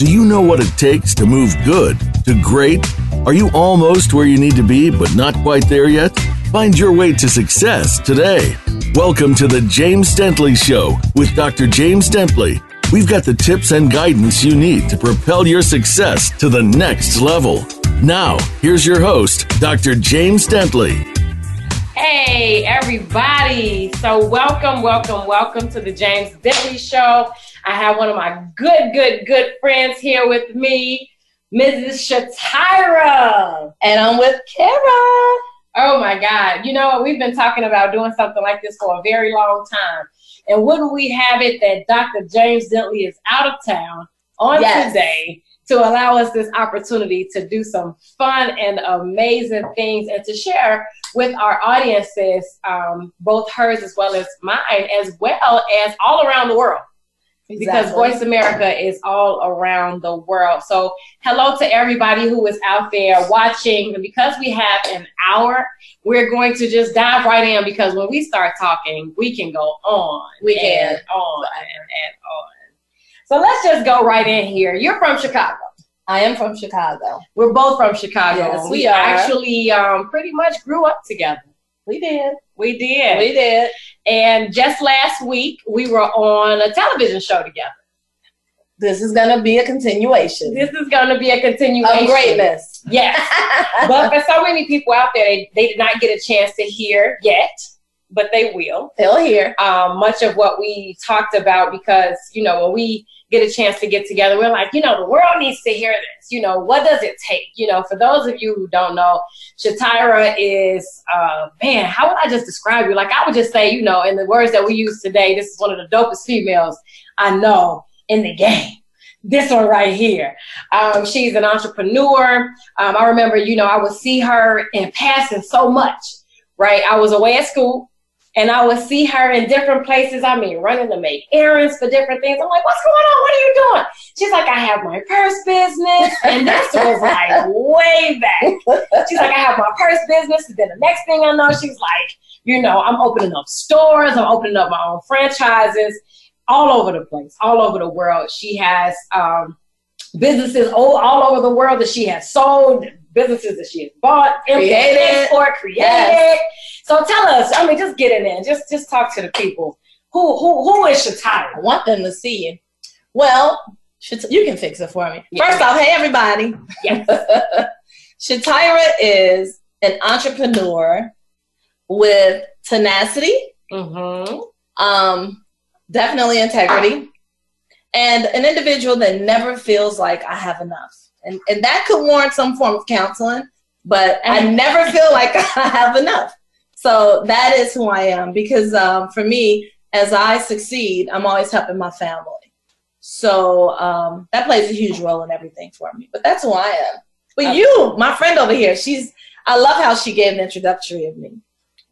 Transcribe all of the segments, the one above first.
Do you know what it takes to move good to great? Are you almost where you need to be, but not quite there yet? Find your way to success today. Welcome to the James Dentley Show with Dr. James Dentley. We've got the tips and guidance you need to propel your success to the next level. Now, here's your host, Dr. James Dentley. Hey, everybody. So, welcome, welcome, welcome to the James Dentley Show. I have one of my good, good, good friends here with me, Mrs. Shatira. And I'm with Kara. Oh my God. You know, we've been talking about doing something like this for a very long time. And wouldn't we have it that Dr. James Dentley is out of town on yes. today to allow us this opportunity to do some fun and amazing things and to share with our audiences, um, both hers as well as mine, as well as all around the world. Exactly. Because Voice America is all around the world. So, hello to everybody who is out there watching. And because we have an hour, we're going to just dive right in because when we start talking, we can go on. We can on and, and on. So let's just go right in here. You're from Chicago. I am from Chicago. We're both from Chicago. Yes, we, we are. actually um, pretty much grew up together. We did. We did. We did. And just last week, we were on a television show together. This is going to be a continuation. This is going to be a continuation. Of greatness. Yes. but for so many people out there, they, they did not get a chance to hear yet but they will. They'll hear um, much of what we talked about because you know when we get a chance to get together, we're like, you know, the world needs to hear this. You know, what does it take? You know, for those of you who don't know, Shatira is uh, man. How would I just describe you? Like I would just say, you know, in the words that we use today, this is one of the dopest females I know in the game this one right here. Um, she's an entrepreneur. Um, I remember, you know, I would see her in passing so much, right? I was away at school and I would see her in different places. I mean, running to make errands for different things. I'm like, what's going on? What are you doing? She's like, I have my purse business. And this was like way back. She's like, I have my purse business. And then the next thing I know, she's like, you know, I'm opening up stores. I'm opening up my own franchises all over the place, all over the world. She has um, businesses all, all over the world that she has sold, businesses that she has bought, created, export, created. Yes. So tell us, I mean, just get in there, just just talk to the people. Who who who is Shatira? I want them to see you. Well, you can fix it for me. Yeah. First off, hey everybody. Yes. Shatira is an entrepreneur with tenacity, mm-hmm. um, definitely integrity, and an individual that never feels like I have enough. And, and that could warrant some form of counseling, but I never feel like I have enough. So that is who I am because um, for me, as I succeed, I'm always helping my family. So um, that plays a huge role in everything for me. But that's who I am. But okay. you, my friend over here, she's I love how she gave an introductory of me.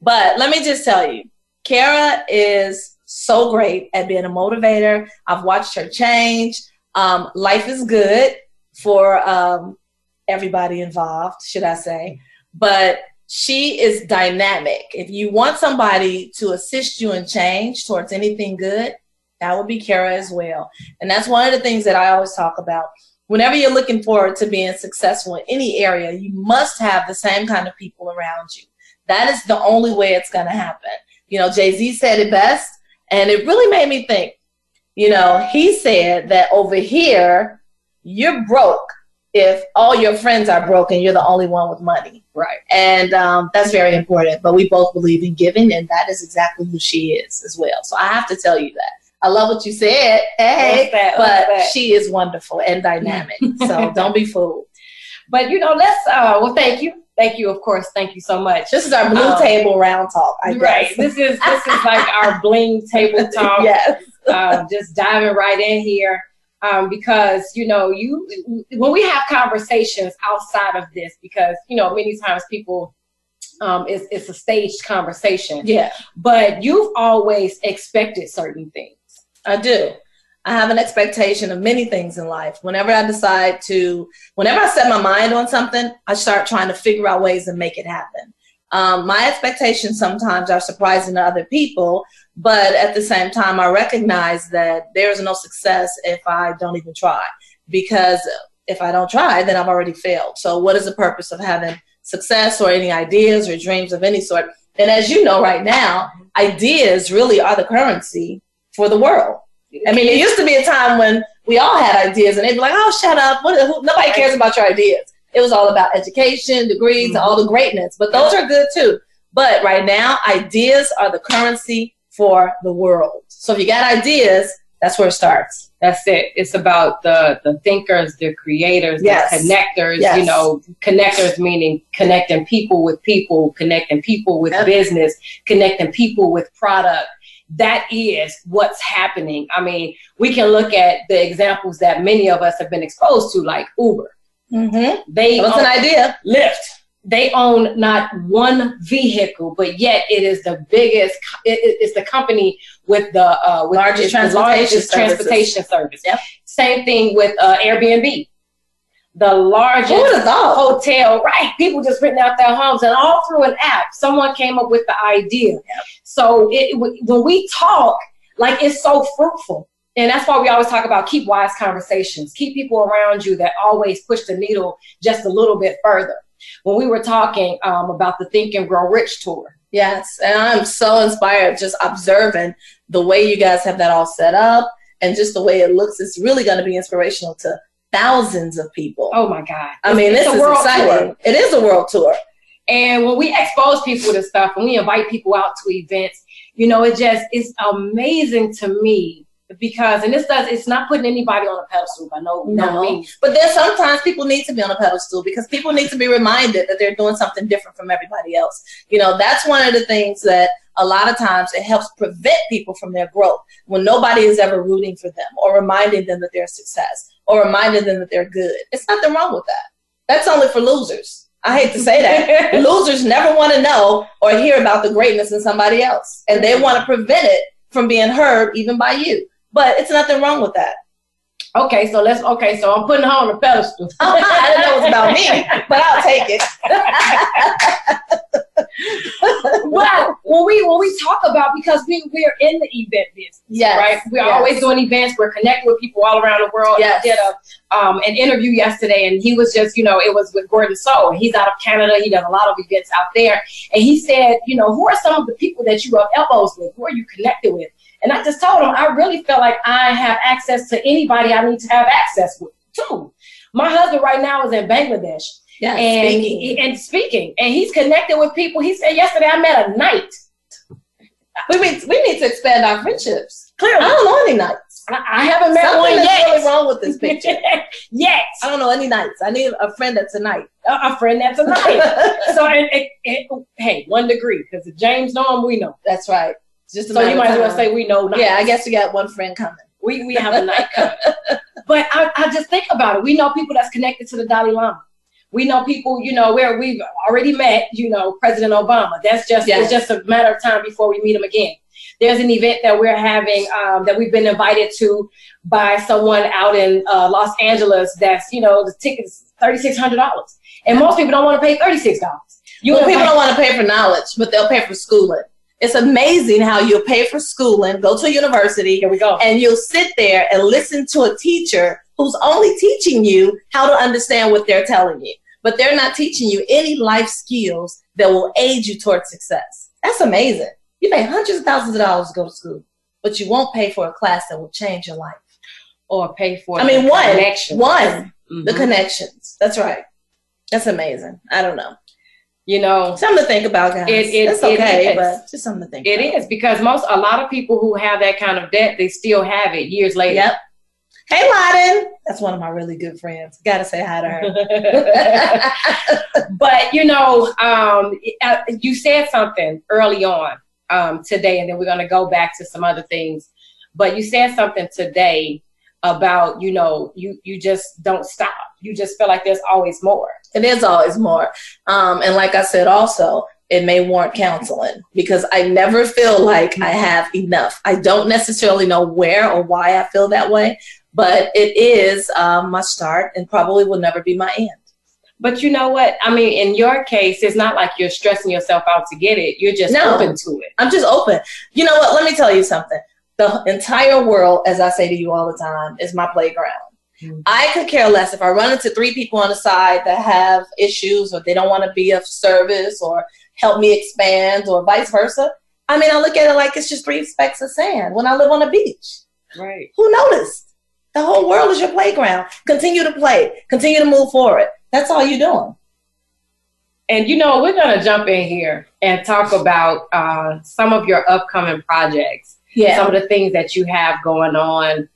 But let me just tell you, Kara is so great at being a motivator. I've watched her change. Um, life is good for um, everybody involved, should I say. But she is dynamic. If you want somebody to assist you in change towards anything good, that would be Kara as well. And that's one of the things that I always talk about. Whenever you're looking forward to being successful in any area, you must have the same kind of people around you. That is the only way it's going to happen. You know, Jay Z said it best, and it really made me think. You know, he said that over here, you're broke if all your friends are broke and you're the only one with money. Right. And um, that's very important. But we both believe in giving, and that is exactly who she is as well. So I have to tell you that. I love what you said. Hey, that? but she is wonderful and dynamic. so don't be fooled. But you know, let's. Uh, well, thank you, thank you. Of course, thank you so much. This is our blue um, table round talk. I right. This is this is like our bling table talk. yes. Uh, just diving right in here um, because you know you when we have conversations outside of this because you know many times people um, it's, it's a staged conversation. Yeah. But you've always expected certain things. I do. I have an expectation of many things in life. Whenever i decide to whenever i set my mind on something i start trying to figure out ways to make it happen um, my expectations sometimes are surprising to other people but at the same time, I recognize that there's no success if I don't even try. because if I don't try, then I've already failed. So, what is the purpose of having success or any ideas or dreams of any sort? And as you know, right now, ideas really are the currency for the world. I mean, it used to be a time when we all had ideas and they'd be like, oh, shut up. What, who, nobody cares about your ideas. It was all about education, degrees, mm-hmm. all the greatness. But those are good too. But right now, ideas are the currency for the world. So if you got ideas, that's where it starts. That's it. It's about the the thinkers, the creators, yes. the connectors. Yes. You know, connectors meaning connecting people with people, connecting people with business, connecting people with product. That is what's happening. I mean, we can look at the examples that many of us have been exposed to, like Uber. Mm-hmm. They That's an idea. Lyft they own not one vehicle, but yet it is the biggest. It, it's the company with the uh, with largest transportation, largest transportation service. Yep. Same thing with uh, Airbnb, the largest hotel. Right, people just renting out their homes, and all through an app, someone came up with the idea. Yep. So it, when we talk, like it's so fruitful. And that's why we always talk about keep wise conversations. Keep people around you that always push the needle just a little bit further when we were talking um, about the Think and Grow Rich tour. Yes, and I'm so inspired just observing the way you guys have that all set up and just the way it looks. It's really going to be inspirational to thousands of people. Oh my God! I mean, it's this is exciting. Tour. It is a world tour. And when we expose people to stuff and we invite people out to events, you know, it just it's amazing to me because and this does it's not putting anybody on a pedestal by no, no, means. But then sometimes people need to be on a pedestal because people need to be reminded that they're doing something different from everybody else. You know, that's one of the things that a lot of times it helps prevent people from their growth when nobody is ever rooting for them or reminding them that they're a success or reminding them that they're good. It's nothing wrong with that. That's only for losers. I hate to say that. losers never want to know or hear about the greatness in somebody else. And they want to prevent it from being heard even by you. But it's nothing wrong with that. Okay, so let's okay, so I'm putting her on a pedestal. I didn't know it was about me, but I'll take it. well, when we when we talk about because we we're in the event business, yes, right? We're yes. always doing events. We're connecting with people all around the world. Yes. I did a um, an interview yesterday, and he was just you know it was with Gordon So. He's out of Canada. He does a lot of events out there, and he said, you know, who are some of the people that you rub elbows with? Who are you connected with? And I just told him I really felt like I have access to anybody I need to have access with too. My husband right now is in Bangladesh. Yeah, and speaking. He, and speaking, and he's connected with people. He said yesterday I met a knight. We need, we need to expand our friendships. Clearly, I don't know any knights. I, I haven't met Something one yet. really wrong with this picture. yes, I don't know any knights. I need a friend that's a knight. A, a friend that's a knight. so, and, and, and, hey, one degree because James know him, we know. That's right. Just so you might as well say we know. Yeah, I guess we got one friend coming. We we have a knight coming. but I, I just think about it. We know people that's connected to the Dalai Lama. We know people, you know, where we've already met, you know, President Obama. That's just yes. it's just a matter of time before we meet him again. There's an event that we're having um, that we've been invited to by someone out in uh, Los Angeles. That's you know the ticket's thirty six hundred dollars, and most people don't want to pay thirty six dollars. You well, people don't want to pay for knowledge, but they'll pay for schooling. It's amazing how you'll pay for schooling, go to a university, here we go, and you'll sit there and listen to a teacher who's only teaching you how to understand what they're telling you. But they're not teaching you any life skills that will aid you towards success. That's amazing. You pay hundreds of thousands of dollars to go to school, but you won't pay for a class that will change your life. Or pay for I mean one connections. one mm-hmm. the connections. That's right. That's amazing. I don't know you know something to think about guys. it, it, that's okay it but just something to think It about. is because most a lot of people who have that kind of debt they still have it years later. Yep. Hey Laden. That's one of my really good friends. Gotta say hi to her. But you know um, uh, you said something early on um, today and then we're going to go back to some other things. But you said something today about you know you you just don't stop. You just feel like there's always more it is always more um, and like i said also it may warrant counseling because i never feel like i have enough i don't necessarily know where or why i feel that way but it is um, my start and probably will never be my end but you know what? I mean, in your case, it's not like you're stressing yourself out to get it. You're just no, open to it. I'm just open. You know what? Let me tell you something the entire world, as I say to you all the time, is my playground. Mm-hmm. I could care less if I run into three people on the side that have issues or they don't want to be of service or help me expand or vice versa. I mean, I look at it like it's just three specks of sand when I live on a beach. Right. Who noticed? The whole world is your playground. Continue to play. Continue to move forward. That's all you're doing. And you know, we're going to jump in here and talk about uh, some of your upcoming projects. Yeah. Some of the things that you have going on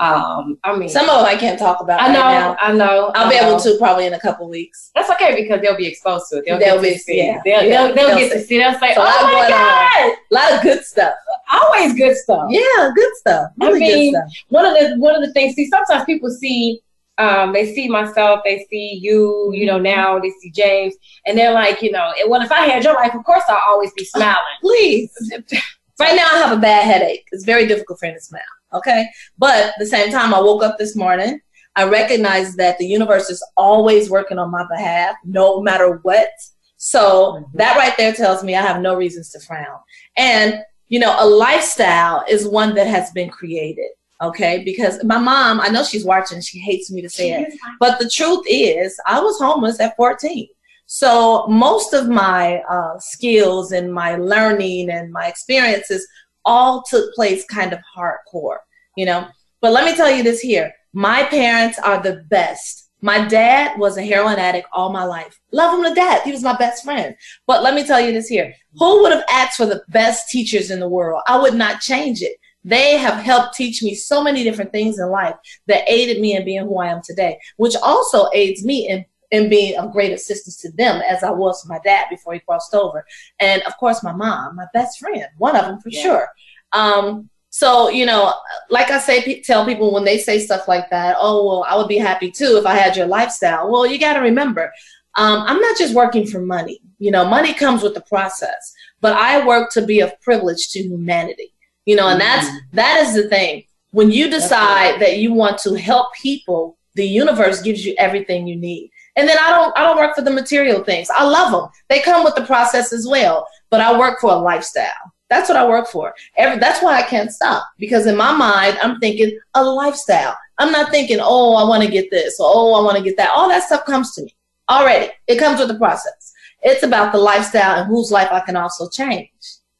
um, I mean, some of them I can't talk about. I know, right I know. I'll I be know. able to probably in a couple weeks. That's okay because they'll be exposed to it. They'll, They'll get be- to see. yeah, They'll, yeah, they'll, they'll they'll get to see. see. They'll say, So "Oh my going god!" A lot of good stuff. Always good stuff. Yeah, good stuff. I mean, good stuff. one of the one of the things. See, sometimes people see. Um, they see myself, they see you, you know, now they see James, and they're like, you know, well, if I had your life, of course I'll always be smiling. Please. Right now, I have a bad headache. It's very difficult for me to smile. Okay. But at the same time, I woke up this morning. I recognize that the universe is always working on my behalf, no matter what. So that right there tells me I have no reasons to frown. And, you know, a lifestyle is one that has been created. Okay. Because my mom, I know she's watching, she hates me to say it. But the truth is, I was homeless at 14. So most of my uh, skills and my learning and my experiences all took place kind of hardcore, you know. But let me tell you this here my parents are the best. My dad was a heroin addict all my life. Love him to death. He was my best friend. But let me tell you this here who would have asked for the best teachers in the world? I would not change it. They have helped teach me so many different things in life that aided me in being who I am today, which also aids me in and being of great assistance to them as I was to my dad before he crossed over. And of course, my mom, my best friend, one of them for Yeah. sure. Um, so, you know, like I say, pe- tell people when they say stuff like that, oh, well, I would be happy too if I had your lifestyle. Well, you got to remember, um, I'm not just working for money. You know, money comes with the process, but I work to be of privilege to humanity. You know, and that's that is the thing. When you decide that you want to help people, the universe gives you everything you need. And then I don't I don't work for the material things. I love them. They come with the process as well. But I work for a lifestyle. That's what I work for. Every, that's why I can't stop because in my mind I'm thinking a lifestyle. I'm not thinking, oh, I want to get this or oh, I want to get that. All that stuff comes to me already. It comes with the process. It's about the lifestyle and whose life I can also change.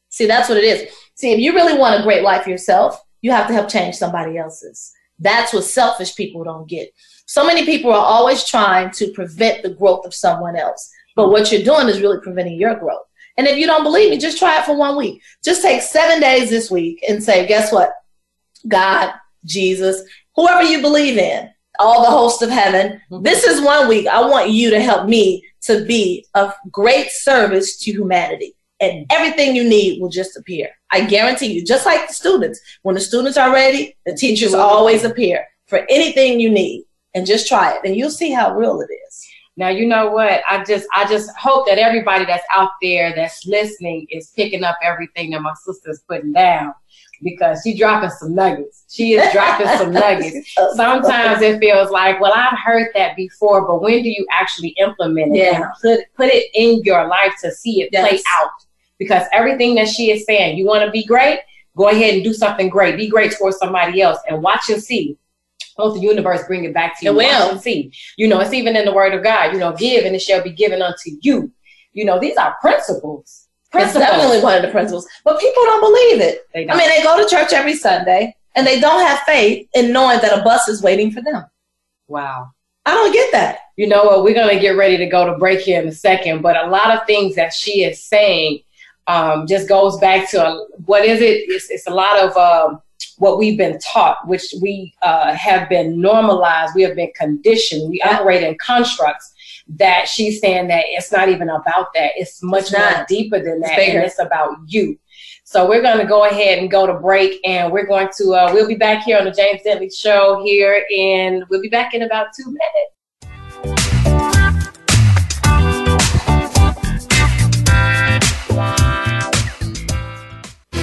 See, that's what it is. See, if you really want a great life yourself, you have to help change somebody else's. That's what selfish people don't get. So many people are always trying to prevent the growth of someone else. But what you're doing is really preventing your growth. And if you don't believe me, just try it for one week. Just take seven days this week and say, guess what? God, Jesus, whoever you believe in, all the hosts of heaven, mm-hmm. this is one week. I want you to help me to be of great service to humanity. And everything you need will just appear. I guarantee you, just like the students, when the students are ready, the teachers always appear for anything you need. And just try it, and you'll see how real it is. Now you know what? I just I just hope that everybody that's out there that's listening is picking up everything that my sister's putting down because she's dropping some nuggets. She is dropping some nuggets. Oh, Sometimes it feels like, well, I've heard that before, but when do you actually implement it and Yeah. put put it in your life to see it play out? Because everything that she is saying, you want to be great, go ahead and do something great. Be great towards somebody else and watch and see. Won't the universe bring it back to you? It will. And see. You know, it's even in the word of God. You know, give and it shall be given unto you. You know, these are principles. It's Principles. definitely one of the principles. But people don't believe it. They I don't. mean, they go to church every Sunday and they don't have faith in knowing that a bus is waiting for them. wow. I don't get that. You know what? We're going to get ready to go to break here in a second, but a lot of things that she is saying um, just goes back to uh, what is it? It's, it's a lot of um, what we've been taught, which we uh, have been normalized, we have been conditioned, we operate in constructs. That she's saying that it's not even about that. It's much It's more deeper than that, bigger. and it's about you. So we're going to go ahead and go to break, and we're going to uh, we'll be back here on the James Dentley Show here, and we'll be back in about two minutes.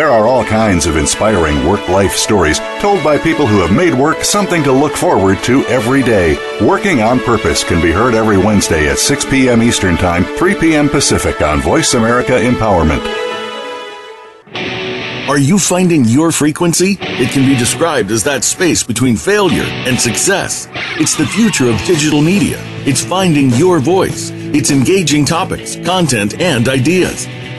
There are all kinds of inspiring work life stories told by people who have made work something to look forward to every day. Working on Purpose can be heard every Wednesday at 6 p.m. Eastern Time, 3 p.m. Pacific on Voice America Empowerment. Are you finding your frequency? It can be described as that space between failure and success. It's the future of digital media. It's finding your voice. It's engaging topics, content, and ideas.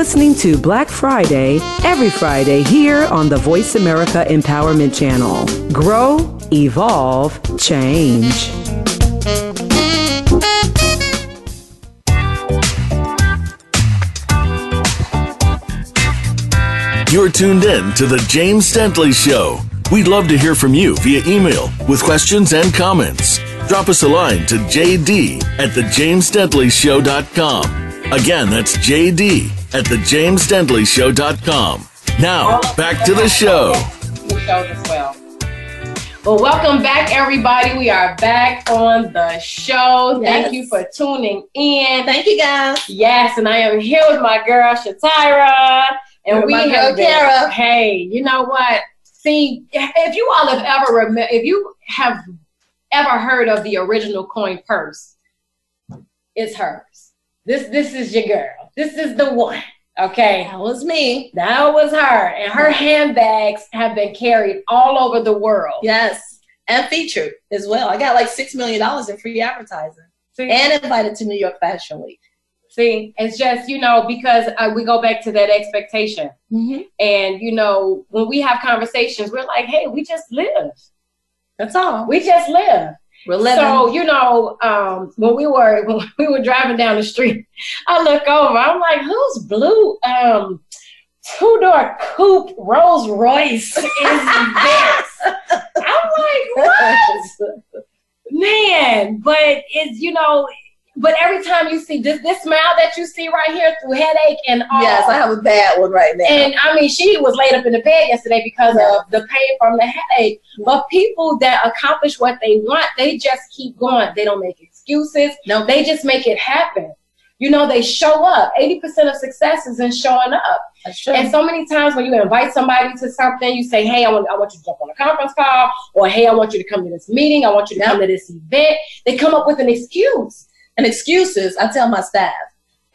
Listening to Black Friday every Friday here on the Voice America Empowerment Channel. Grow, evolve, change. You're tuned in to The James Dentley Show. We'd love to hear from you via email with questions and comments. Drop us a line to jd at thejamesdentleyshow.com. Again, that's jd at thejamesdentleyshow.com. Now, back to the show. as well. Well, welcome back, everybody. We are back on the show. Yes. Thank you for tuning in. Thank you, guys. Yes, and I am here with my girl Shatira, and With we my have girl, been- Kara. Hey, you know what? See, if you all have ever remember, if you have ever heard of the original coin purse, it's hers. This this is your girl. This is the one. Okay. That was me. That was her. And her handbags have been carried all over the world. Yes. And featured as well. I got like $6 million in free advertising See, and invited to New York Fashion Week. see, it's just, you know, because uh, we go back to that expectation. Mm-hmm. And, you know, when we have conversations, we're like, hey, we just live. That's all. We just live. So, you know, um, when we were when we were driving down the street, I look over, I'm like, whose blue um two door coupe Rolls Royce is this? I'm like, what? Man, but it's you know, but every time you see this this smile that you see right here through headache and all yes, I have a bad one right now. and I mean, she was laid up in the bed yesterday because of the pain from the headache. But people that accomplish what they want, they just keep going. They don't make excuses. No. they just make it happen. You know, they show up. 80% of success is in showing up. That's true. And so many times when you invite somebody to something, you say, Hey, I want, I want you to jump on a conference call, or Hey, I want you to come to this meeting, I want you to Yep. come to this event. They come up with an excuse. And excuses, I tell my staff,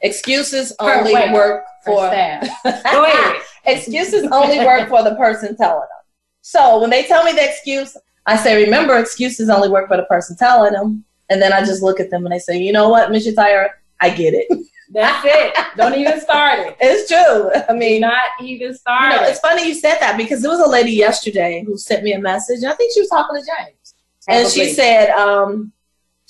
excuses only way. work for staff. Excuses only work for the person telling them. So when they tell me the excuse, I say, remember, excuses only work for the person telling them. And then I just look at them and I say, you know what, Miss Tyra, I get it. That's it. Don't even start it. it's true. I Do mean, not even you start know, it. it's funny you said that because there was a lady yesterday who sent me a message. And I think she was talking to James. And she said um,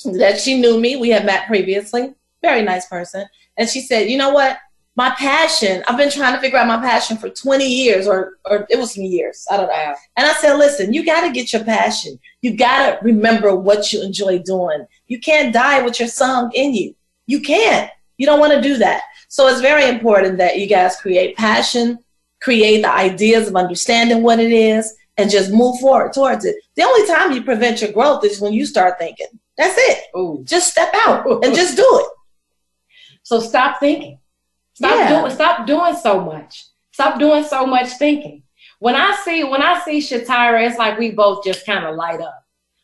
that she knew me. We had met previously. Very nice person. And she said, you know what? My passion, I've been trying to figure out my passion for 20 years, or, or it was some years. I don't know. And I said, listen, you got to get your passion. You got to remember what you enjoy doing. You can't die with your song in you. You can't. You don't want to do that. So it's very important that you guys create passion, create the ideas of understanding what it is, and just move forward towards it. The only time you prevent your growth is when you start thinking. That's it. Ooh. Just step out and just do it. So stop thinking. Stop Yeah. doing stop doing so much. Stop doing so much thinking. When I see when I see Shatira, it's like we both just kind of light up.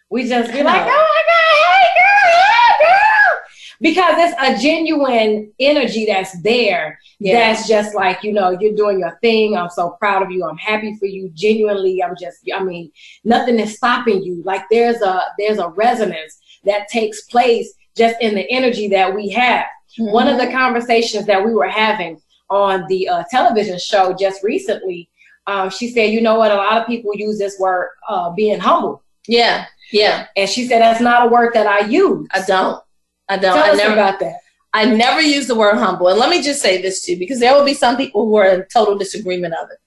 We just be like, oh my God, hey girl, hey girl. Because it's a genuine energy that's there. Yeah. That's just like, you know, you're doing your thing. I'm so proud of you. I'm happy for you. Genuinely, I'm just, I mean, nothing is stopping you. Like there's a there's a resonance that takes place just in the energy that we have. One of the conversations that we were having on the uh, television show just recently, um, she said, you know what, a lot of people use this word uh, being humble. Yeah, yeah. And she said, that's not a word that I use. I don't. I don't. Tell I us never about that. I never use the word humble. And let me just say this too, because there will be some people who are in total disagreement of it.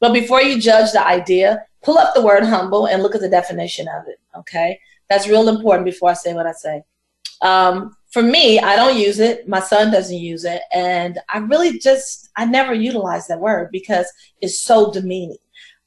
But before you judge the idea, pull up the word humble and look at the definition of it. Okay. That's real important before I say what I say. Um, for me, I don't use it. My son doesn't use it. And I really just, I never utilize that word because it's so demeaning.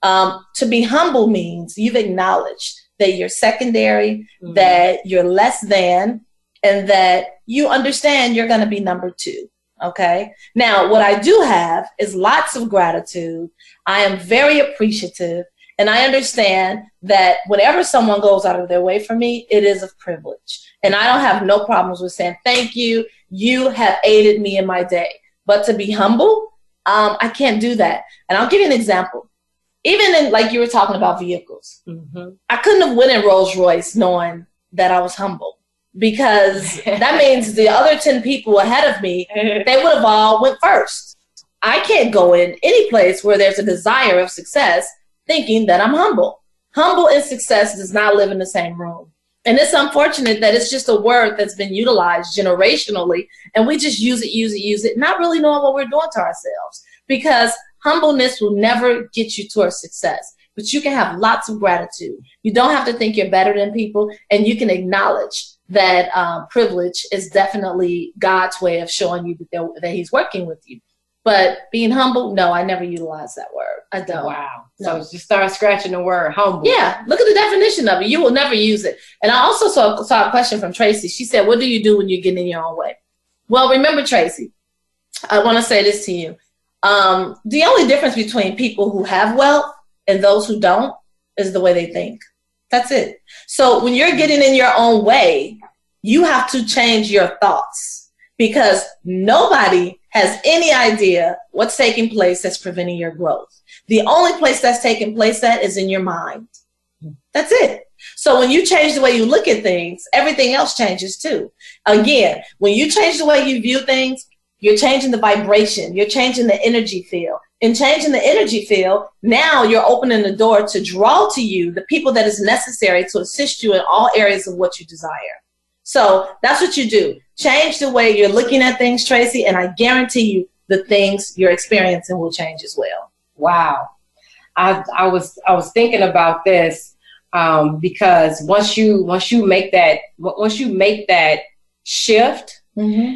Um, to be humble means you've acknowledged that you're secondary, that you're less than, and that you understand you're going to be number two. Okay. Now, what I do have is lots of gratitude. I am very appreciative. And I understand that whenever someone goes out of their way for me, it is a privilege. And I don't have no problems with saying, thank you. You have aided me in my day. But to be humble, um, I can't do that. And I'll give you an example. Even in, like you were talking about vehicles, Mhm. I couldn't have went in Rolls Royce knowing that I was humble because that means the other 10 people ahead of me, they would have all went first. I can't go in any place where there's a desire of success thinking that I'm humble. Humble and success does not live in the same room. And it's unfortunate that it's just a word that's been utilized generationally and we just use it, use it, use it, not really knowing what we're doing to ourselves. Because humbleness will never get you towards success, but you can have lots of gratitude. You don't have to think you're better than people and you can acknowledge that um, privilege is definitely God's way of showing you that, that He's working with you. But being humble, no, I never utilize that word. I don't. Wow. No. So just start scratching the word humble. Yeah, look at the definition of it. You will never use it. And I also saw, saw a question from Tracy. She said, What do you do when you're getting in your own way? Well, remember, Tracy, I want to say this to you. Um, the only difference between people who have wealth and those who don't is the way they think. That's it. So when you're getting in your own way, you have to change your thoughts because nobody has any idea what's taking place that's preventing your growth. The only place that's taking place that is in your mind. That's it. So when you change the way you look at things, everything else changes too. Again, when you change the way you view things, you're changing the vibration, you're changing the energy field. In changing the energy field, now you're opening the door to draw to you the people that is necessary to assist you in all areas of what you desire. So that's what you do. Change the way you're looking at things, Tracy, and I guarantee you the things you're experiencing will change as well. Wow. I I was I was thinking about this um, because once you once you make that once you make that shift,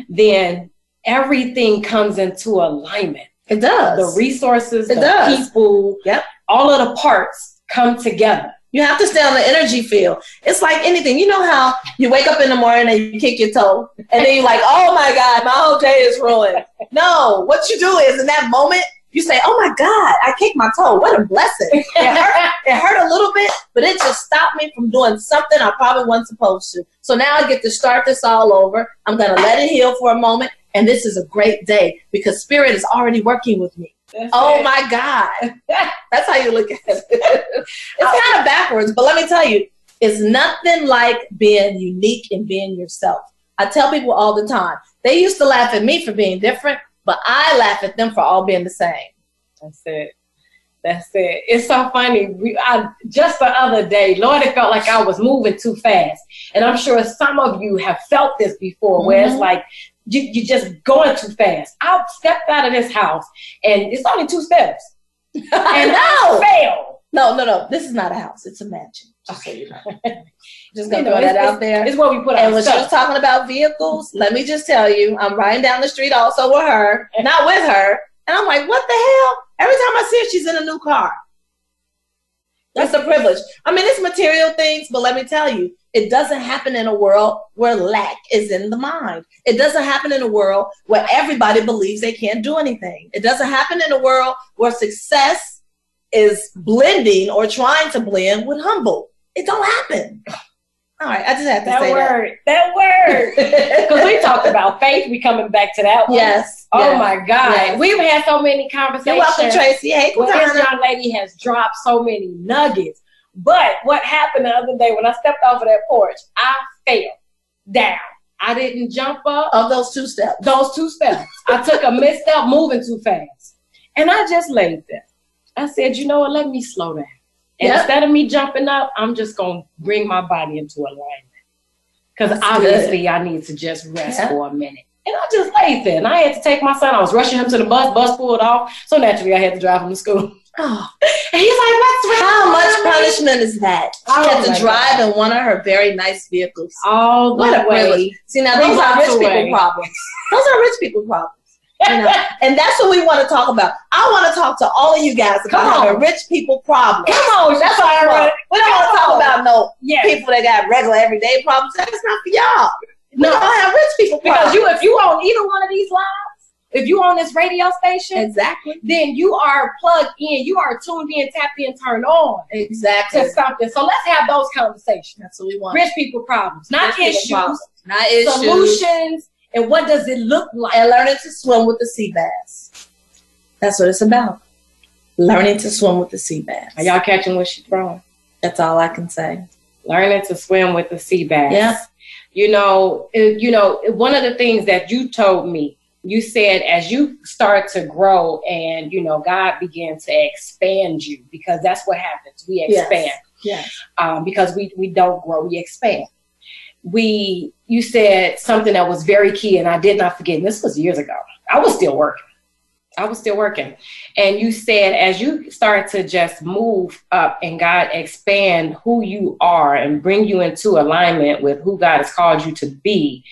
then everything comes into alignment. It does. The resources, It the does. people, Yep. all of the parts come together. You have to stay on the energy field. It's like anything. You know how you wake up in the morning and you kick your toe, and then you're like, "Oh my God, my whole day is ruined." No, what you do is in that moment you say, "Oh my God, I kicked my toe. What a blessing!" It hurt. it hurt a little bit, but it just stopped me from doing something I probably wasn't supposed to. So now I get to start this all over. I'm gonna let it heal for a moment, and this is a great day because Spirit is already working with me. Oh my God. That's how you look at it. it's kind of backwards, but let me tell you, it's nothing like being unique and being yourself. I tell people all the time, they used to laugh at me for being different, but I laugh at them for all being the same. That's it. That's it. It's so funny. We, I, just the other day, Lord, it felt like I was moving too fast. And I'm sure some of you have felt this before, where it's Mhm. like you, you're just going too fast. I stepped out of this house, and it's only two steps. And. I fell. No, no, no. This is not a house. It's a mansion. Just so you know. Just gonna You know, throw that out there. It's where we put And when she was stuff. talking about vehicles, let me just tell you, I'm riding down the street also with her, not with her. And I'm like, what the hell? Every time I see her, she's in a new car. That's a privilege. I mean, it's material things, but let me tell you, it doesn't happen in a world where lack is in the mind. It doesn't happen in a world where everybody believes they can't do anything. It doesn't happen in a world where success is blending or trying to blend with humble. It don't happen. All right, I just have to say that say word. That, word. Because we talked about faith. We coming back to that one. Yes. Oh yes, my God. yes. We've had so many conversations. You're welcome, Tracy. Hey, Well, this young lady has dropped so many nuggets. But what happened the other day when I stepped off of that porch, I fell down. I didn't jump up Of those two steps. those two steps. I took a misstep moving too fast. And I just laid there. I said, you know what, let me slow down. Yep. instead of me jumping up, I'm just gonna bring my body into alignment. Because obviously I need to just rest Yeah. for a minute. And I just laid there and I had to take my son. I was rushing him to the bus, bus pulled off. So naturally I had to drive him to school. Oh, And he's like, what's wrong? how much punishment is that? She Oh had to drive in one of her very nice vehicles. All What the a way. See, now Three those are rich people problems. Those are rich people problems. You know? and that's what we want to talk about. I want to talk to all of you guys about Come on. having rich people problems. Come on, That's I want. We don't want to talk about no Yes. people that got regular everyday problems. That's not for y'all. We No. don't have rich people Because problems. you, if you own either one of these lives, if you on this radio station, exactly, then you are plugged in, you are tuned in, tapped in, turned on exactly. to something. So let's have those conversations. That's what we want. Rich people problems, not Rich issues, problems, not issues. solutions, and what does it look like? and learning to swim with the sea bass. That's what it's about. Learning to swim with the sea bass. Are y'all catching what she's throwing? That's all I can say. Learning to swim with the sea bass. Yeah. You know, it, you know, one of the things that you told me, you said as you start to grow and you know God began to expand you because that's what happens. We Yes. expand. Yes. um, because we we don't grow, we expand. We you said something that was very key, and I did not forget. And this was years ago. I was still working. I was still working, and you said as you start to just move up and God expand who you are and bring you into alignment with who God has called you to be,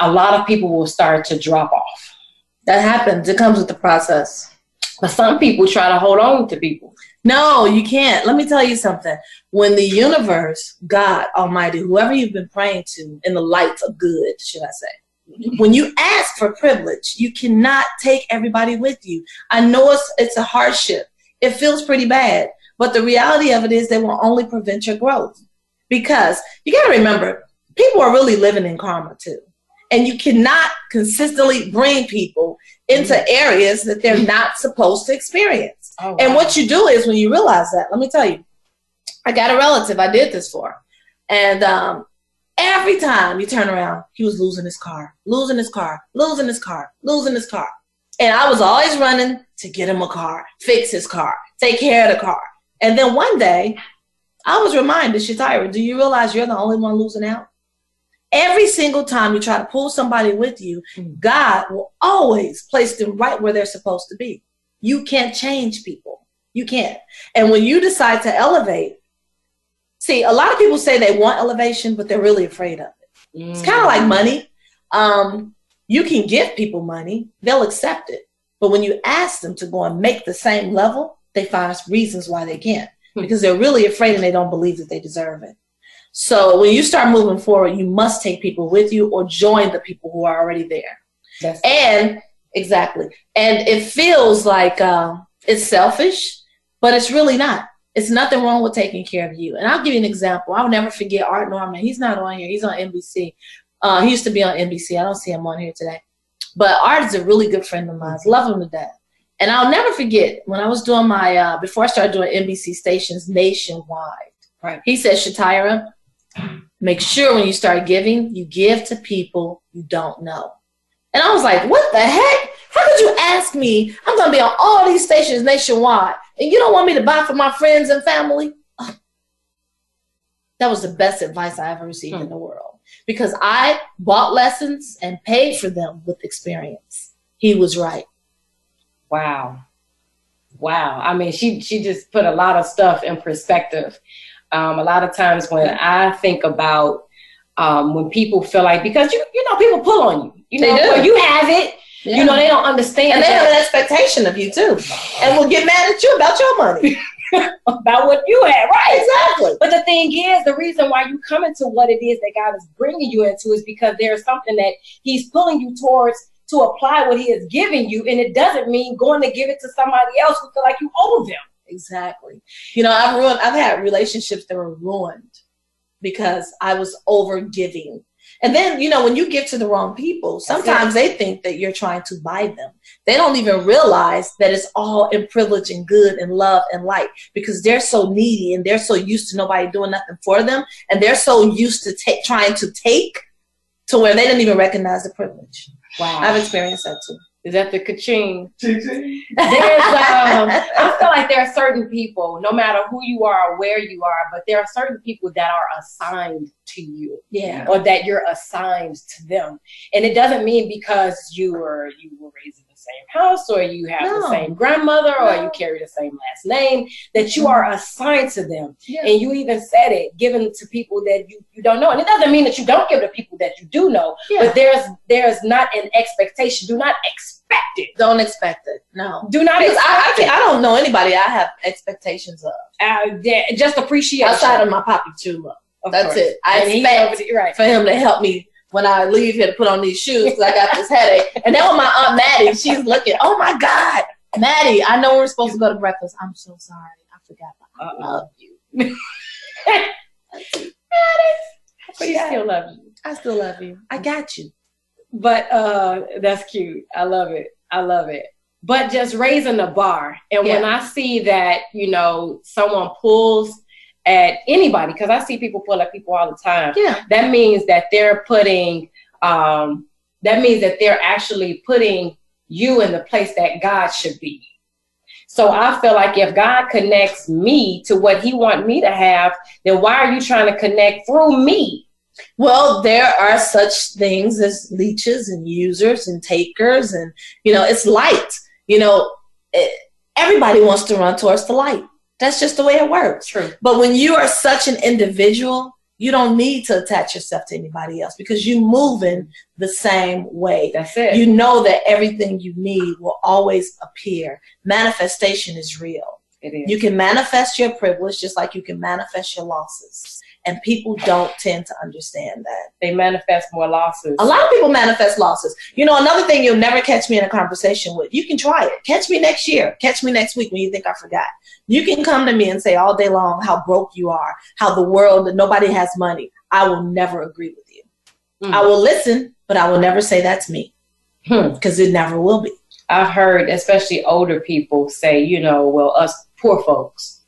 a lot of people will start to drop off. That happens. It comes with the process. But some people try to hold on to people. No, you can't. Let me tell you something. When the universe, God Almighty, whoever you've been praying to in the light of good, should I say, mm-hmm. when you ask for privilege, you cannot take everybody with you. I know it's it's a hardship. It feels pretty bad, but the reality of it is they will only prevent your growth. Because you got to remember, people are really living in karma too. And you cannot consistently bring people into mm-hmm. areas that they're not supposed to experience. Oh, And what you do is when you realize that, let me tell you, I got a relative I did this for. And um, every time you turn around, he was losing his car, losing his car, losing his car, losing his car. And I was always running to get him a car, fix his car, take care of the car. And then one day, I was reminded, Shatira, do you realize you're the only one losing out? Every single time you try to pull somebody with you, God will always place them right where they're supposed to be. You can't change people. You can't. And when you decide to elevate, see, a lot of people say they want elevation, but they're really afraid of it. It's kind of like money. Um, you can give people money, they'll accept it. But when you ask them to go and make the same level, they find reasons why they can't because they're really afraid and they don't believe that they deserve it. So when you start moving forward, you must take people with you or join the people who are already there. That's- And exactly. And it feels like um, it's selfish, but it's really not. It's nothing wrong with taking care of you. And I'll give you an example. I'll never forget Art Norman. He's not on here. He's on NBC. Uh, he used to be on NBC. I don't see him on here today. But Art is a really good friend of mine. Love him to death. And I'll never forget when I was doing my, uh, before I started doing NBC stations nationwide, Right. he said, Shatira, make sure when you start giving, you give to people you don't know. And I was like, what the heck? How could you ask me? I'm going to be on all these stations nationwide, and you don't want me to buy for my friends and family? That was the best advice I ever received in the world because I bought lessons and paid for them with experience. He was right. Wow. Wow. I mean, she she just put a lot of stuff in perspective. Um, a lot of times when I think about um, when people feel like because you you know people pull on you. You They know, well, you have it. You know, they don't understand and they have an expectation of you too, and will get mad at you about your money. about what you had, right? Exactly. But the thing is, the reason why you come into what it is that God is bringing you into is because there's something that He's pulling you towards to apply what He has given you, and it doesn't mean going to give it to somebody else who feel like you owe them. Exactly. You know, I've ruined. I've had relationships that were ruined because I was over giving. And then, you know, when you give to the wrong people, sometimes they think that you're trying to buy them. They don't even realize that it's all in privilege and good and love and light because they're so needy and they're so used to nobody doing nothing for them. And they're so used to take, trying to take to where they didn't even recognize the privilege. Wow. I've experienced that too. Is that the ka-ching? There's, um, I feel like there are certain people, no matter who you are or where you are, but there are certain people that are assigned to you. Yeah. Or that you're assigned to them. And it doesn't mean because you were you were raised in the same house or you have the same grandmother or No. you carry the same last name, that you are assigned to them. Yeah. And you even said it, given to people that you, you don't know. And it doesn't mean that you don't give to people that you do know, Yeah. but there's there's not an expectation. Do not expect it. Don't expect it. No. Do not Because I, I, can't- I don't know anybody I have expectations of. Uh, yeah, just appreciate outside of my poppy too. That's it. I and expect over right. for him to help me when I leave here to put on these shoes because I got this headache. And then with my aunt Maddie, she's looking, oh my God, Maddie, I know we're supposed to go to breakfast. I'm so sorry. I forgot. I Uh-oh. love you. Maddie, But he still love you. I still love you. I got you. But uh, that's cute. I love it. I love it. But just raising the bar. And when I see that, you know, someone pulls at anybody, because I see people pull at people all the time, Yeah. that means that they're putting, um, that means that they're actually putting you in the place that God should be. So I feel like if God connects me to what He want me to have, then why are you trying to connect through me? Well, there are such things as leeches and users and takers, and you know, it's light. You know, it, everybody wants to run towards the light. That's just the way it works. True. But when you are such an individual, you don't need to attach yourself to anybody else because you move in the same way. That's it. You know that everything you need will always appear. Manifestation is real. it is. You can manifest your privilege just like you can manifest your losses. And people don't tend to understand that. they manifest more losses. A lot of people manifest losses. You know, another thing you'll never catch me in a conversation with. You can try it. Catch me next year. Catch me next week when you think I forgot. You can come to me and say all day long how broke you are, how the world, nobody has money. I will never agree with you. Mm. I will listen, but I will never say that's me Hmm. because it never will be. I've heard, especially older people, say, you know, well, us poor folks.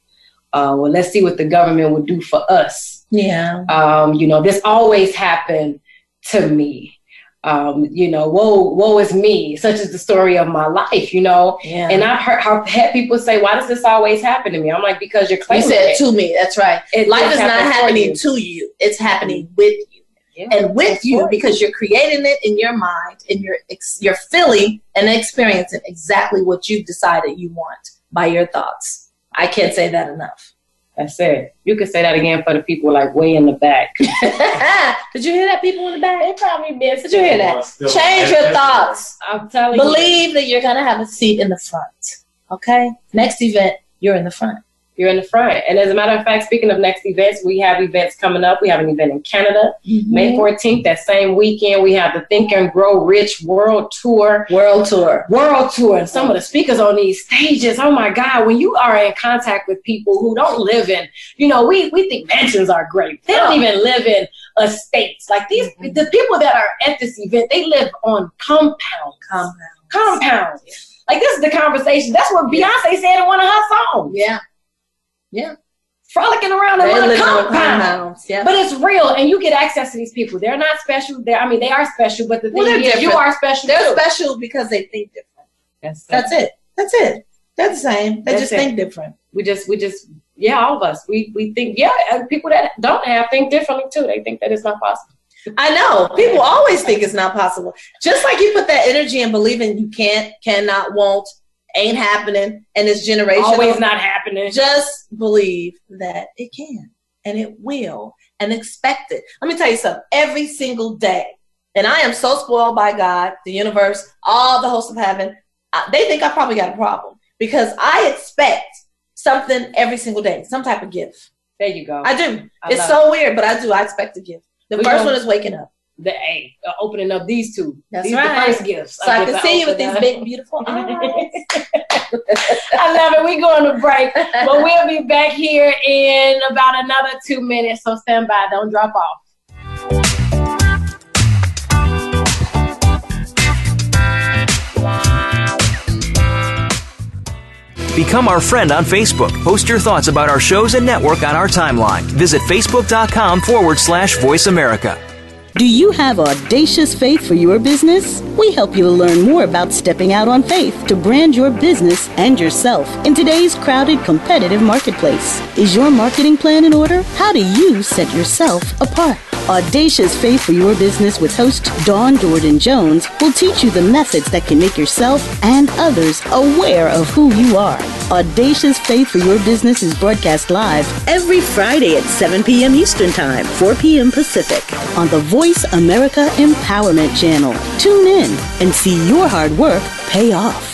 Uh, well, let's see what the government would do for us. Yeah. Um, you know, this always happened to me. Um, you know, woe, woe is me. Such is the story of my life. You know, Yeah. and I've heard, I've had people say, "Why does this always happen to me?" I'm like, because you're you claiming said it. to me. That's right. It Life is not happening you. to you. It's happening with you. Yeah, and with you right. because you're creating it in your mind and you're ex- you're feeling and experiencing exactly what you've decided you want by your thoughts. I can't say that enough. That's it. You could say that again for the people like way in the back. Did you hear that, people in the back? they probably missed. Did you hear that? Change your thoughts. I'm telling you. Believe that you're gonna have a seat in the front. Okay. Next event, you're in the front. You're in the front. And as a matter of fact, speaking of next events, we have events coming up. We have an event in Canada, mm-hmm. May 14th. That same weekend, we have the Think and Grow Rich World Tour. World tour. World tour, and some of the speakers on these stages. Oh my God! When you are in contact with people who don't live in, you know, we we think mansions are great. They don't even live in estates. Like these, mm-hmm. the people that are at this event, they live on compounds. Compound. Compounds. Like this is the conversation. That's what Beyonce said in one of her songs. Yeah. Frolicking around in They one compound. compounds. Yeah. But it's real, and you get access to these people. They're not special. They're, I mean, they are special, but the thing Well, they're is, you are special They're too. special because they think different. That's, That's it. That's it. They're the same. They That's just it. think different. we just, we just, yeah, all of us. We, we think, yeah, and people that don't have think differently too. They think that it's not possible. I know. People always think it's not possible. Just like you put that energy in believing you can't, cannot, won't, ain't happening, and it's generational. Always not happening. Just believe that it can and it will and expect it. Let me tell you something. Every single day, and I am so spoiled by God, the universe, all the hosts of heaven, they think I probably got a problem because I expect something every single day, some type of gift. There you go. I do. I it's so weird, but I do. I expect a gift. The We first one is waking up. The A, uh, opening up these two. That's these right. the first gifts. So I get can see you with these big, beautiful eyes. I love it. We're going to break, but we'll be back here in about another two minutes. So stand by. Don't drop off. Become our friend on Facebook. Post your thoughts about our shows and network on our timeline. Visit facebook.com forward slash voice America. Do you have audacious faith for your business? We help you learn more about stepping out on faith to brand your business and yourself in today's crowded, competitive marketplace. Is your marketing plan in order? How do you set yourself apart? Audacious Faith for Your Business with host Dawn Jordan Jones will teach you the methods that can make yourself and others aware of who you are. Audacious Faith for Your Business is broadcast live every Friday at 7 p.m. Eastern Time, 4 p.m. Pacific on the Voice America Empowerment Channel. Tune in and see your hard work pay off.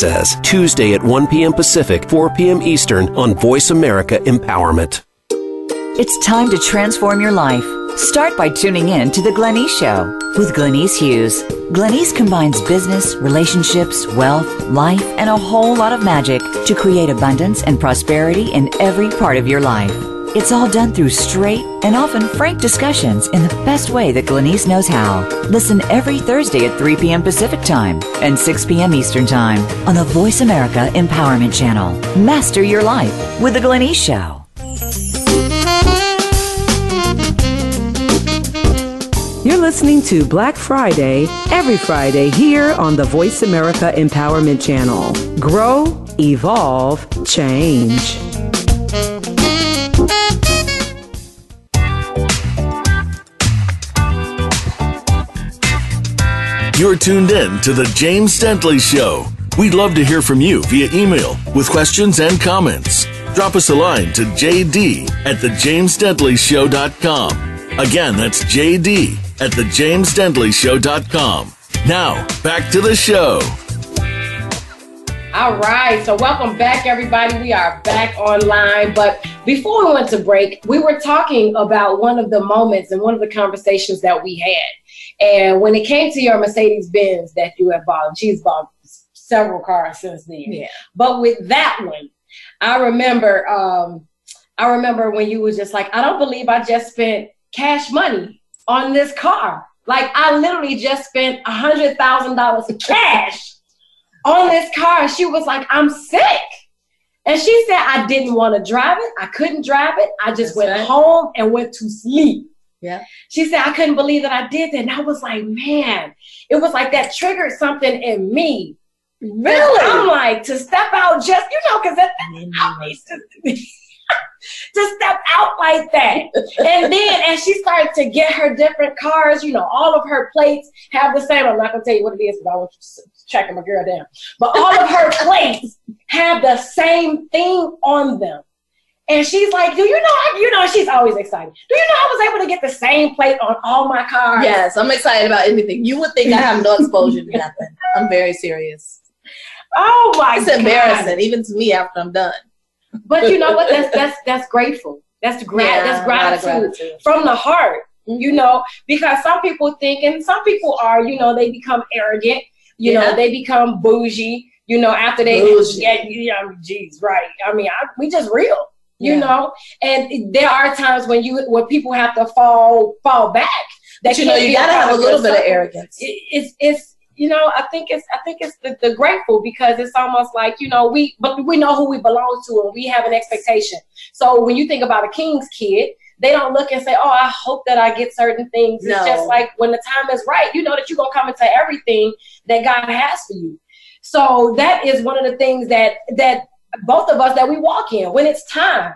Says, Tuesday at 1 p.m. Pacific, 4 p.m. Eastern on Voice America Empowerment. It's time to transform your life. Start by tuning in to The Glenyce Show with Glenyce Hughes. Glenyce combines business, relationships, wealth, life, and a whole lot of magic to create abundance and prosperity in every part of your life. It's all done through straight and often frank discussions in the best way that Glenyce knows how. Listen every Thursday at 3 p.m. Pacific Time and 6 p.m. Eastern Time on the Voice America Empowerment Channel. Master your life with The Glenyce Show. You're listening to Black Friday every Friday here on the Voice America Empowerment Channel. Grow, evolve, change. You're tuned in to The James Dentley Show. We'd love to hear from you via email with questions and comments. Drop us a line to jd at thejamesdentleyshow.com. Again, that's jd at thejamesdentleyshow.com. Now, back to the show. All right, so welcome back, everybody. We are back online. But before we went to break, we were talking about one of the moments and one of the conversations that we had. And when it came to your Mercedes Benz that you have bought, she's bought several cars since then. Yeah. But with that one, I remember, um, I remember when you was just like, I don't believe I just spent cash money on this car. Like I literally just spent a hundred thousand dollars of cash on this car. She was like, I'm sick. And she said, I didn't want to drive it. I couldn't drive it. I just That's went right. home and went to sleep. Yeah. She said, I couldn't believe that I did that. And I was like, man, it was like that triggered something in me. Really? I'm like, to step out just, you know, because used to, to step out like that. and then as she started to get her different cars, you know, all of her plates have the same. I'm not gonna tell you what it is, but I want you to checking my girl down. But all of her plates have the same thing on them. And she's like, Do you know? I, you know, she's always excited. Do you know I was able to get the same plate on all my cars? Yes, I'm excited about anything. You would think I have no exposure to nothing. I'm very serious. Oh my It's God. embarrassing, even to me after I'm done. But you know what? That's that's that's grateful. That's gra- Yeah, that's a lot of gratitude, gratitude. from the heart. Mhm. You know, because some people think, and some people are, you know, they become arrogant. You Yeah. know, they become bougie. You know, after they Bougie. yeah, yeah, geez, right. I mean, I, we just real. You Yeah. know, and there are times when you when people have to fall fall back. But you know, you gotta have a little bit of arrogance. It- it's it's you know I think it's I think it's the, the grateful because it's almost like you know we but we know who we belong to and we have an expectation. So when you think about a king's kid, they don't look and say, "Oh, I hope that I get certain things." It's just like when the time is right, you know that you're gonna come into everything that God has for you. So that is one of the things that that both of us that we walk in when it's time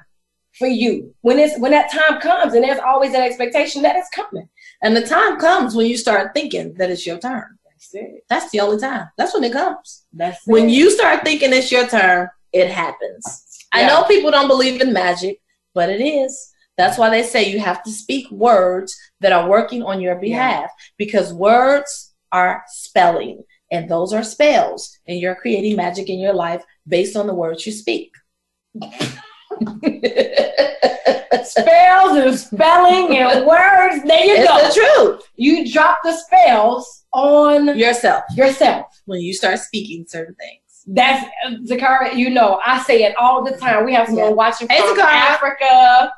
for you. When it's when that time comes, and there's always an expectation that it's coming. And the time comes when you start thinking that it's your turn. That's it. That's the only time. That's when it comes. That's When it. you start thinking it's your turn, it happens. I know people don't believe in magic, but it is. That's why they say you have to speak words that are working on your behalf because words are spelling and those are spells and you're creating magic in your life based on the words you speak. spells and spelling and words. There you It's go. the truth. You drop the spells on Yourself yourself. when you start speaking certain things. That's uh, Zakara. You know, I say it all the time. We have someone Yeah. watching Hey, from Zakara. Africa,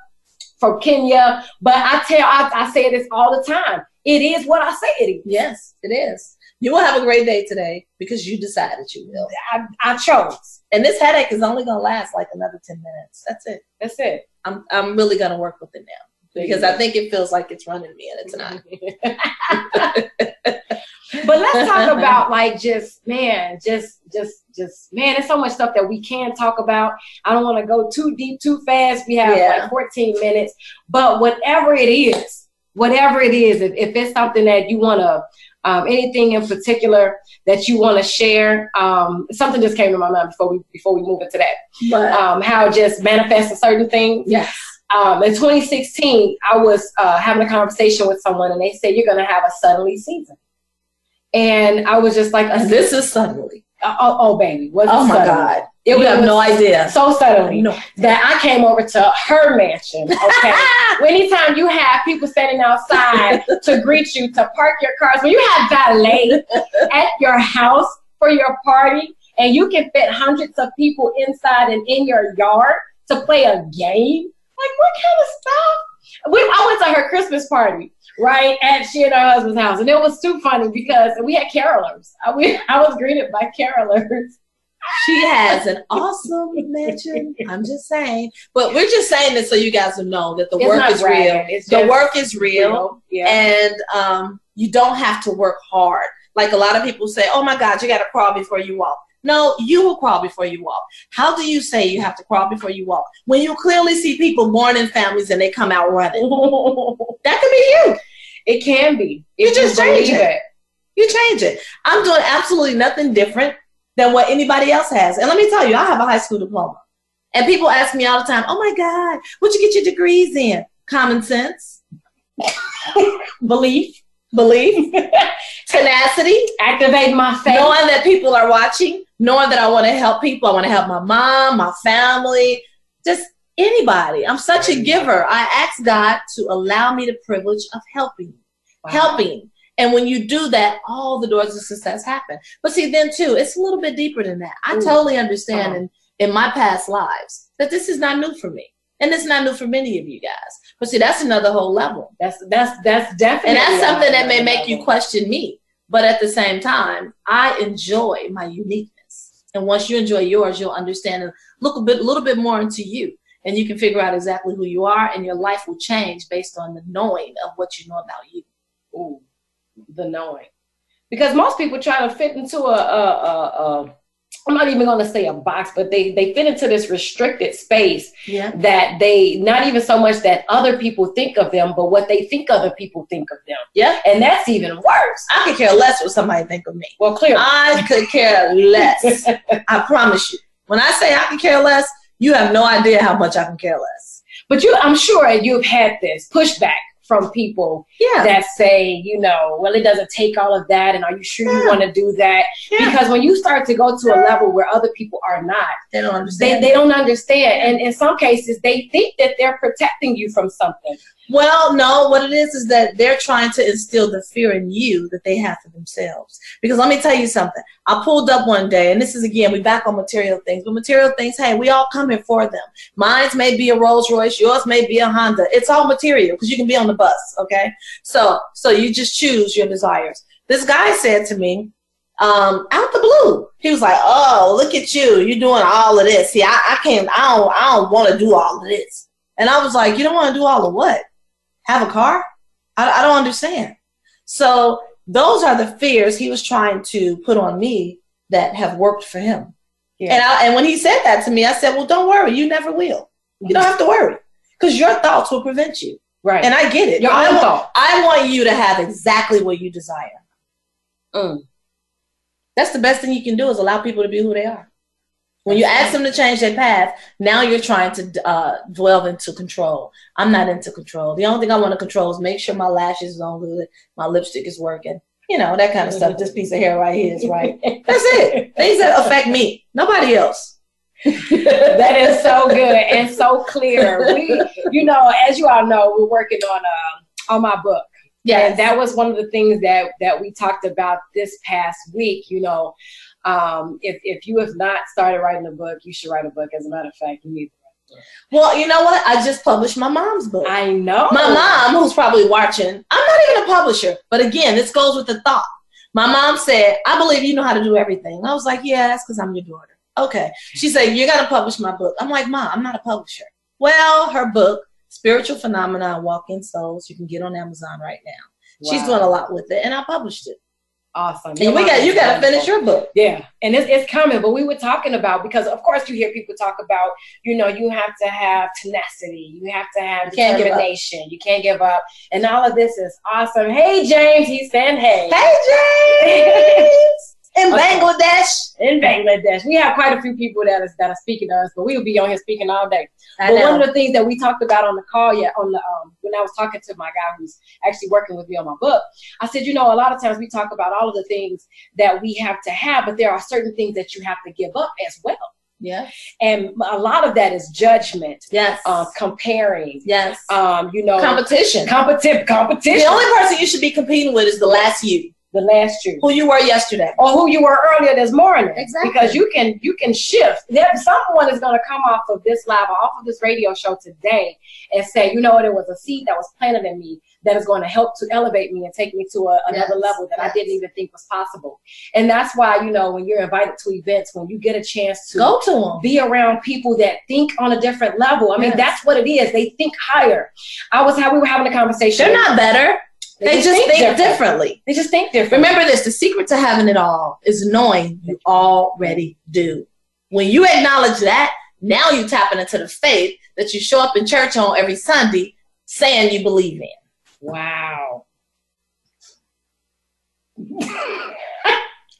from Kenya, but I tell I, I say this all the time. It is what I say it is. Yes, it is. You will have a great day today because you decided you will. I, I chose. And this headache is only going to last like another 10 minutes. That's it. That's it. I'm, I'm really going to work with it now because I think it feels like it's running me and it's not. but let's talk about like just man, just just just man. There's so much stuff that we can talk about. I don't want to go too deep, too fast. We have Yeah. like 14 minutes, but whatever it is, whatever it is, if, if it's something that you want to, um, anything in particular that you want to share, um, something just came to my mind before we before we move into that. But Um, how just manifesting certain things yes. um, in 2016, I was uh, having a conversation with someone, and they said you're going to have a suddenly season, and I was just like, this is suddenly. oh, oh, baby, was it Oh my suddenly? God. It you was, have no idea. So suddenly No. that I came over to her mansion. Okay, anytime you have people standing outside to greet you, to park your cars, when you have valet at your house for your party, and you can fit hundreds of people inside and in your yard to play a game. Like what kind of stuff? We, I went to her Christmas party, right, at she and her husband's house, and it was too funny because we had carolers. I, we, I was greeted by carolers. She has an awesome mansion. I'm just saying. But we're just saying this so you guys will know that the It's work is real. it's The work is real. Yeah. And um, you don't have to work hard. Like a lot of people say, oh my God, you got to crawl before you walk. No, you will crawl before you walk. How do you say you have to crawl before you walk? When you clearly see people born in families and they come out running. that could be you. It can be. You just change it. You change it. I'm doing absolutely nothing different than what anybody else has. And let me tell you, I have a high school diploma. And people ask me all the time, oh my God, what'd you get your degrees in? Common sense, Belief, belief, tenacity, activate my faith. knowing that people are watching, knowing that I want to help people. I want to help my mom, my family, just anybody. I'm such a giver. I ask God to allow me the privilege of helping, helping. And when you do that, all the doors of success happen. But see, then too, it's a little bit deeper than that. I Ooh. totally understand Uh-huh. in, in my past lives that this is not new for me. And it's not new for many of you guys. But see, that's another whole level. That's that's that's definitely. And that's something that may make you question me. But at the same time, I enjoy my uniqueness. And once you enjoy yours, you'll understand and look a bit, a little bit more into you. And you can figure out exactly who you are, and your life will change based on the knowing of what you know about you. Ooh, the knowing, because most people try to fit into a, a, a, a I'm not even going to say a box, but they they fit into this restricted space Yeah. that they not even so much that other people think of them, but what they think other people think of them, Yeah. and that's even worse. I could care less what somebody think of me. Well, clearly, I could care less. I promise you. When I say I can care less, you have no idea how much I can care less. but you, I'm sure you've had this pushback from people Yeah. that say, you know, well, it doesn't take all of that, and are you sure you want to do that? Yeah. Because when you start to go to a level where other people are not, they don't they, understand. they don't understand. And in some cases, they think that they're protecting you from something. Well, no, what it is is that they're trying to instill the fear in you that they have for themselves. Because let me tell you something. I pulled up one day, and this is again, we back on material things. But material things, hey, we all come here for them. Mine's may be a Rolls Royce, yours may be a Honda. It's all material because you can be on the bus, okay? So, so you just choose your desires. This guy said to me, um, out the blue, he was like, "Oh, look at you! You're doing all of this. See, I, I can't. I don't. I don't want to do all of this." And I was like, "You don't want to do all of what? Have a car? I, I don't understand." So those are the fears he was trying to put on me that have worked for him. Yeah. And I, and when he said that to me, I said, "Well, don't worry, you never will. You don't have to worry because your thoughts will prevent you." Right. And I get it. Your I own want, thought. I want you to have exactly what you desire. Mm. That's the best thing you can do is allow people to be who they are. When you ask them to change their path, now you're trying to uh, dwell into control. I'm not into control. The only thing I want to control is make sure my lashes is on good, my lipstick is working, you know, that kind of stuff. This piece of hair right here is right. That's it. Things that affect me, nobody else. that is so good and so clear. We, you know, as you all know, we're working on uh, on my book. Yeah, And that was one of the things that that we talked about this past week. You know, um, if if you have not started writing a book, you should write a book. As a matter of fact, you need. Well, you know what? I just published my mom's book. I know. My mom, who's probably watching, I'm not even a publisher, but again, this goes with the thought. My mom said, I believe you know how to do everything. I was like, Yeah, that's because I'm your daughter. Okay. She said, You're going to publish my book. I'm like, Mom, I'm not a publisher. Well, her book, Spiritual Phenomena and Walk-in Souls, you can get on Amazon right now. She's doing a lot with it, and I published it. Awesome. And we got you got to finish your book. Yeah, and it's, it's coming. But we were talking about because, of course, you hear people talk about, you know, you have to have tenacity, you have to have You can't determination, you can't give up, and all of this is awesome. Hey, James, he's saying hey. Hey, James, in. Bangladesh. In Bangladesh, we have quite a few people that is that are speaking to us, but we will be on here speaking all day. I but know. one of the things that we talked about on the call, yeah, on the um, when I was talking to my guy who's actually working with me on my book, I said, you know, a lot of times we talk about all of the things that we have to have, but there are certain things that you have to give up as well. Yeah. And a lot of that is judgment, Yes. uh, comparing, yes. um, you know, competition. competitive competition. The only person you should be competing with is the last you, the last you. who you were yesterday. or who you were earlier this morning. Exactly. Because you can you can shift. There, someone is going to come off of this live or off of this radio show today and say, you know what, it was a seed that was planted in me that is going to help to elevate me and take me to a, another Yes, level that I didn't even think was possible. And that's why you know when you're invited to events, when you get a chance to Go to them. be around people that think on a different level. I mean, Yes. that's what it is. They think higher. I was how we were having a conversation. They're not better. They, just think, different. differently. They just think different. Remember this: the secret to having it all is knowing you already do. When you acknowledge that, now you're tapping into the faith that you show up in church on every Sunday, saying you believe in. Wow.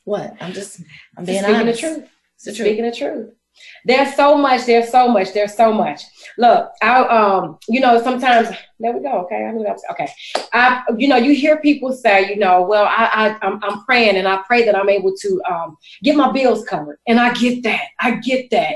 What? I'm just, I'm being Speaking honest. the truth. It's the truth. Speaking the truth. There's so much. There's so much. There's so much. Look, I um, you know, sometimes there we go. Okay, I knew that was okay. I, you know, you hear people say, you know, well, I, I I'm, I'm praying and I pray that I'm able to um get my bills covered, and I get that. I get that.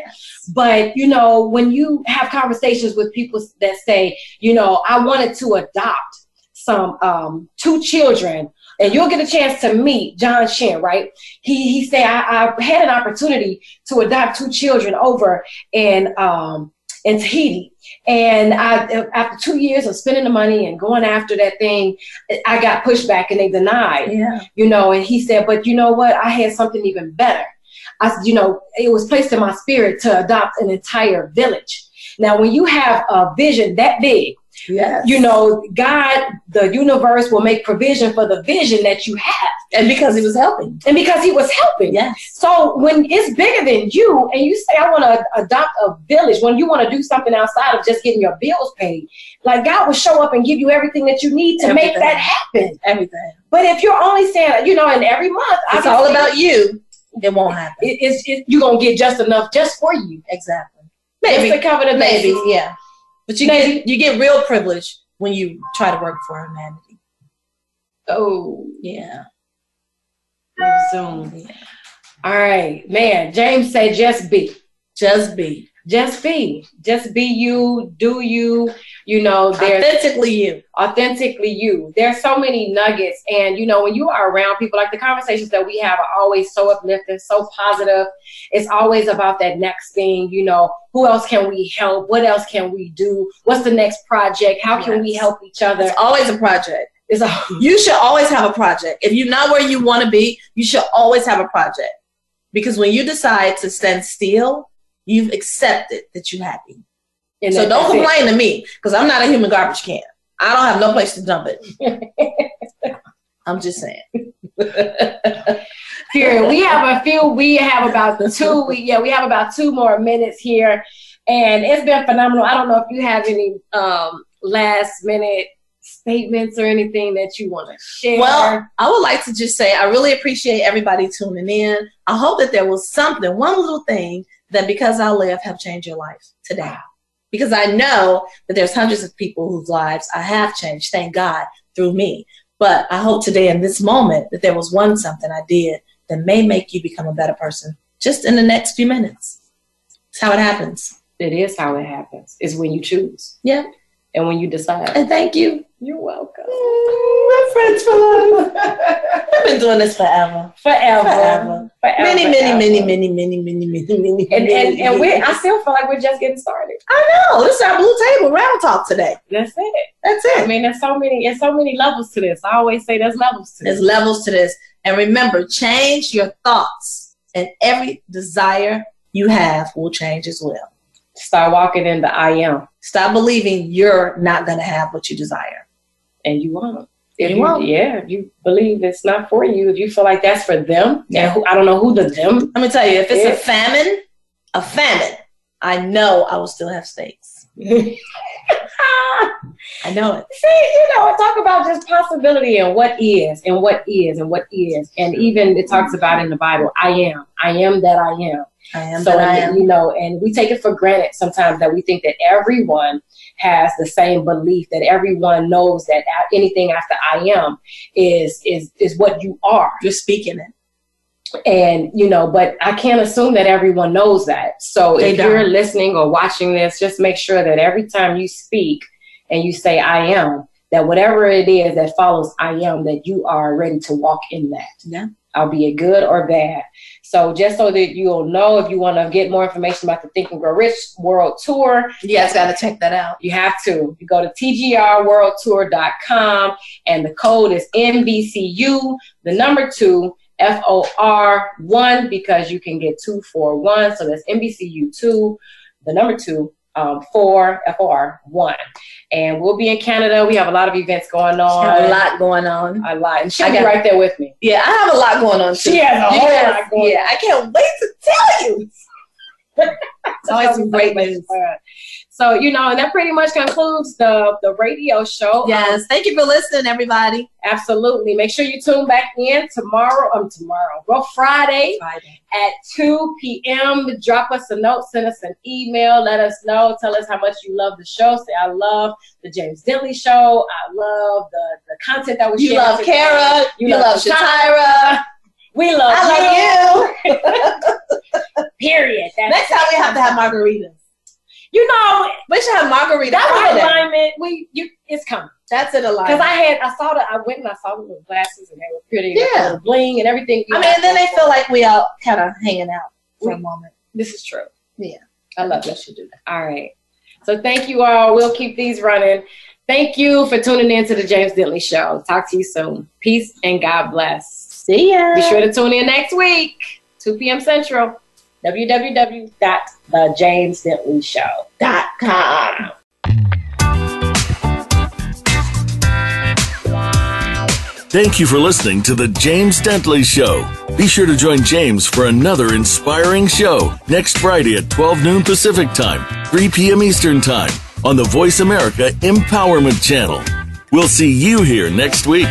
But you know, when you have conversations with people that say, you know, I wanted to adopt some um two children and you'll get a chance to meet John Shin, right? He he said I, I had an opportunity to adopt two children over in um in Tahiti, and I after two years of spending the money and going after that thing, I got pushed back and they denied, Yeah. you know. And he said, but you know what? I had something even better. I you know it was placed in my spirit to adopt an entire village. Now, when you have a vision that big, Yes. you know, God, the universe will make provision for the vision that you have. and because he was helping. And because he was helping. Yes. So when it's bigger than you and you say, I want to adopt a village, when you want to do something outside of just getting your bills paid, like God will show up and give you everything that you need to make that happen. Everything. But if you're only saying, you know, and every month, It's all about you. It won't happen. it, it's, it, you're going to get just enough just for you. Exactly. Just Maybe. to cover the Maybe. Yeah. But you get you get real privilege when you try to work for humanity. Oh, Yeah. Zoom. All right, man. James said, just be. Just be Just be. Just be you. Do you. You know, there's authentically you. authentically you. There's so many nuggets, and you know when you are around people, like the conversations that we have are always so uplifting, so positive. It's always about that next thing. You know, who else can we help? What else can we do? What's the next project? How can we help each other? It's always a project. It's a You should always have a project. If you're not where you want to be, you should always have a project. Because when you decide to stand still, you've accepted that you're happy. and so don't that's it. complain to me because I'm not a human garbage can. I don't have no place to dump it. I'm just saying. Period. We have a few. We have about two. We, yeah, we have about two more minutes here, and it's been phenomenal. I don't know if you have any um, last minute statements or anything that you want to share. Well, I would like to just say I really appreciate everybody tuning in. I hope that there was something, one little thing that because I live have changed your life today. Because I know that there's hundreds of people whose lives I have changed, thank God, through me. But I hope today in this moment that there was one something I did that may make you become a better person just in the next few minutes. It's how it happens. It is how it happens. Is when you choose. Yeah. And when you decide. And thank you. You're welcome. Mm, we're friends for life. I've been doing this forever. Forever. Forever. Forever, Many, many, forever. many, many, many, many, many, many, And, and, many, and we. I still feel like we're just getting started. I know. This is our blue table round talk today. That's it. That's it. I mean, there's so many, there's so many levels to this. I always say there's levels to There's this. There's levels to this. And remember, change your thoughts, and every desire you have will change as well. Start walking in the I am, Stop believing you're not going to have what you desire. and you won't. If You you, won't. yeah, if you believe it's not for you, if you feel like that's for them, Yeah. and who, I don't know who the them. Let me tell you, if it's Yeah. a famine, a famine, I know I will still have steaks. I know it. See, you know, talk about just possibility and what is and what is and what is. And even it talks about in the Bible, I am. I am that I am. I am so, I am. you know, and we take it for granted sometimes that we think that everyone has the same belief, that everyone knows that anything after I am is is is what you are. You're speaking it. And you know, but I can't assume that everyone knows that. So They if you're listening or watching this, just make sure that every time you speak and you say I am, that whatever it is that follows I am, that you are ready to walk in that. Yeah. Albeit good or bad. So just so that you'll know if you want to get more information about the Think and Grow Rich World Tour, You guys got to check that out. you have to. You go to tgrworldtour.com and the code is NBCU, the number two, F O R one, because you can get two for one. So that's NBCU two, the number two, um, four, F O R one. And we'll be in Canada. We have a lot of events going on. A lot going on. A lot. And she'll I be right there with me. Yeah, I have a lot going on too. She has a whole Yes, lot going Yeah, I can't wait to tell you. It's always some great news. So, you know, and that pretty much concludes the, the radio show. Yes, thank you for listening, everybody. Absolutely. Make sure you tune back in tomorrow. Um, tomorrow. Well, Friday Friday. at 2 p.m. Drop us a note, send us an email, let us know, tell us how much you love the show. Say, I love the James Dentley show. I love the, the content that was You love today. Kara. You, love Shatira. We love I you. love you. Period. That's Next time we have to have margaritas. You know, We should have margarita that was alignment. We, you, it's coming. That's it, alignment. Because I had, I saw the, I went and I saw the little glasses and they were pretty. Yeah. Yeah. bling and everything. I mean, and then they feel like we all kind of hanging out for a moment. This is true. Yeah. I love that you do that. All right. So thank you all. We'll keep these running. Thank you for tuning in to the James Dentley Show. Talk to you soon. Peace and God bless. See ya. Be sure to tune in next week, 2 p.m. Central. www.thejamesdentleyshow.com. Thank you for listening to The James Dentley Show. Be sure to join James for another inspiring show next Friday at 12 noon Pacific Time, 3 p.m. Eastern Time on the Voice America Empowerment Channel. We'll see you here next week.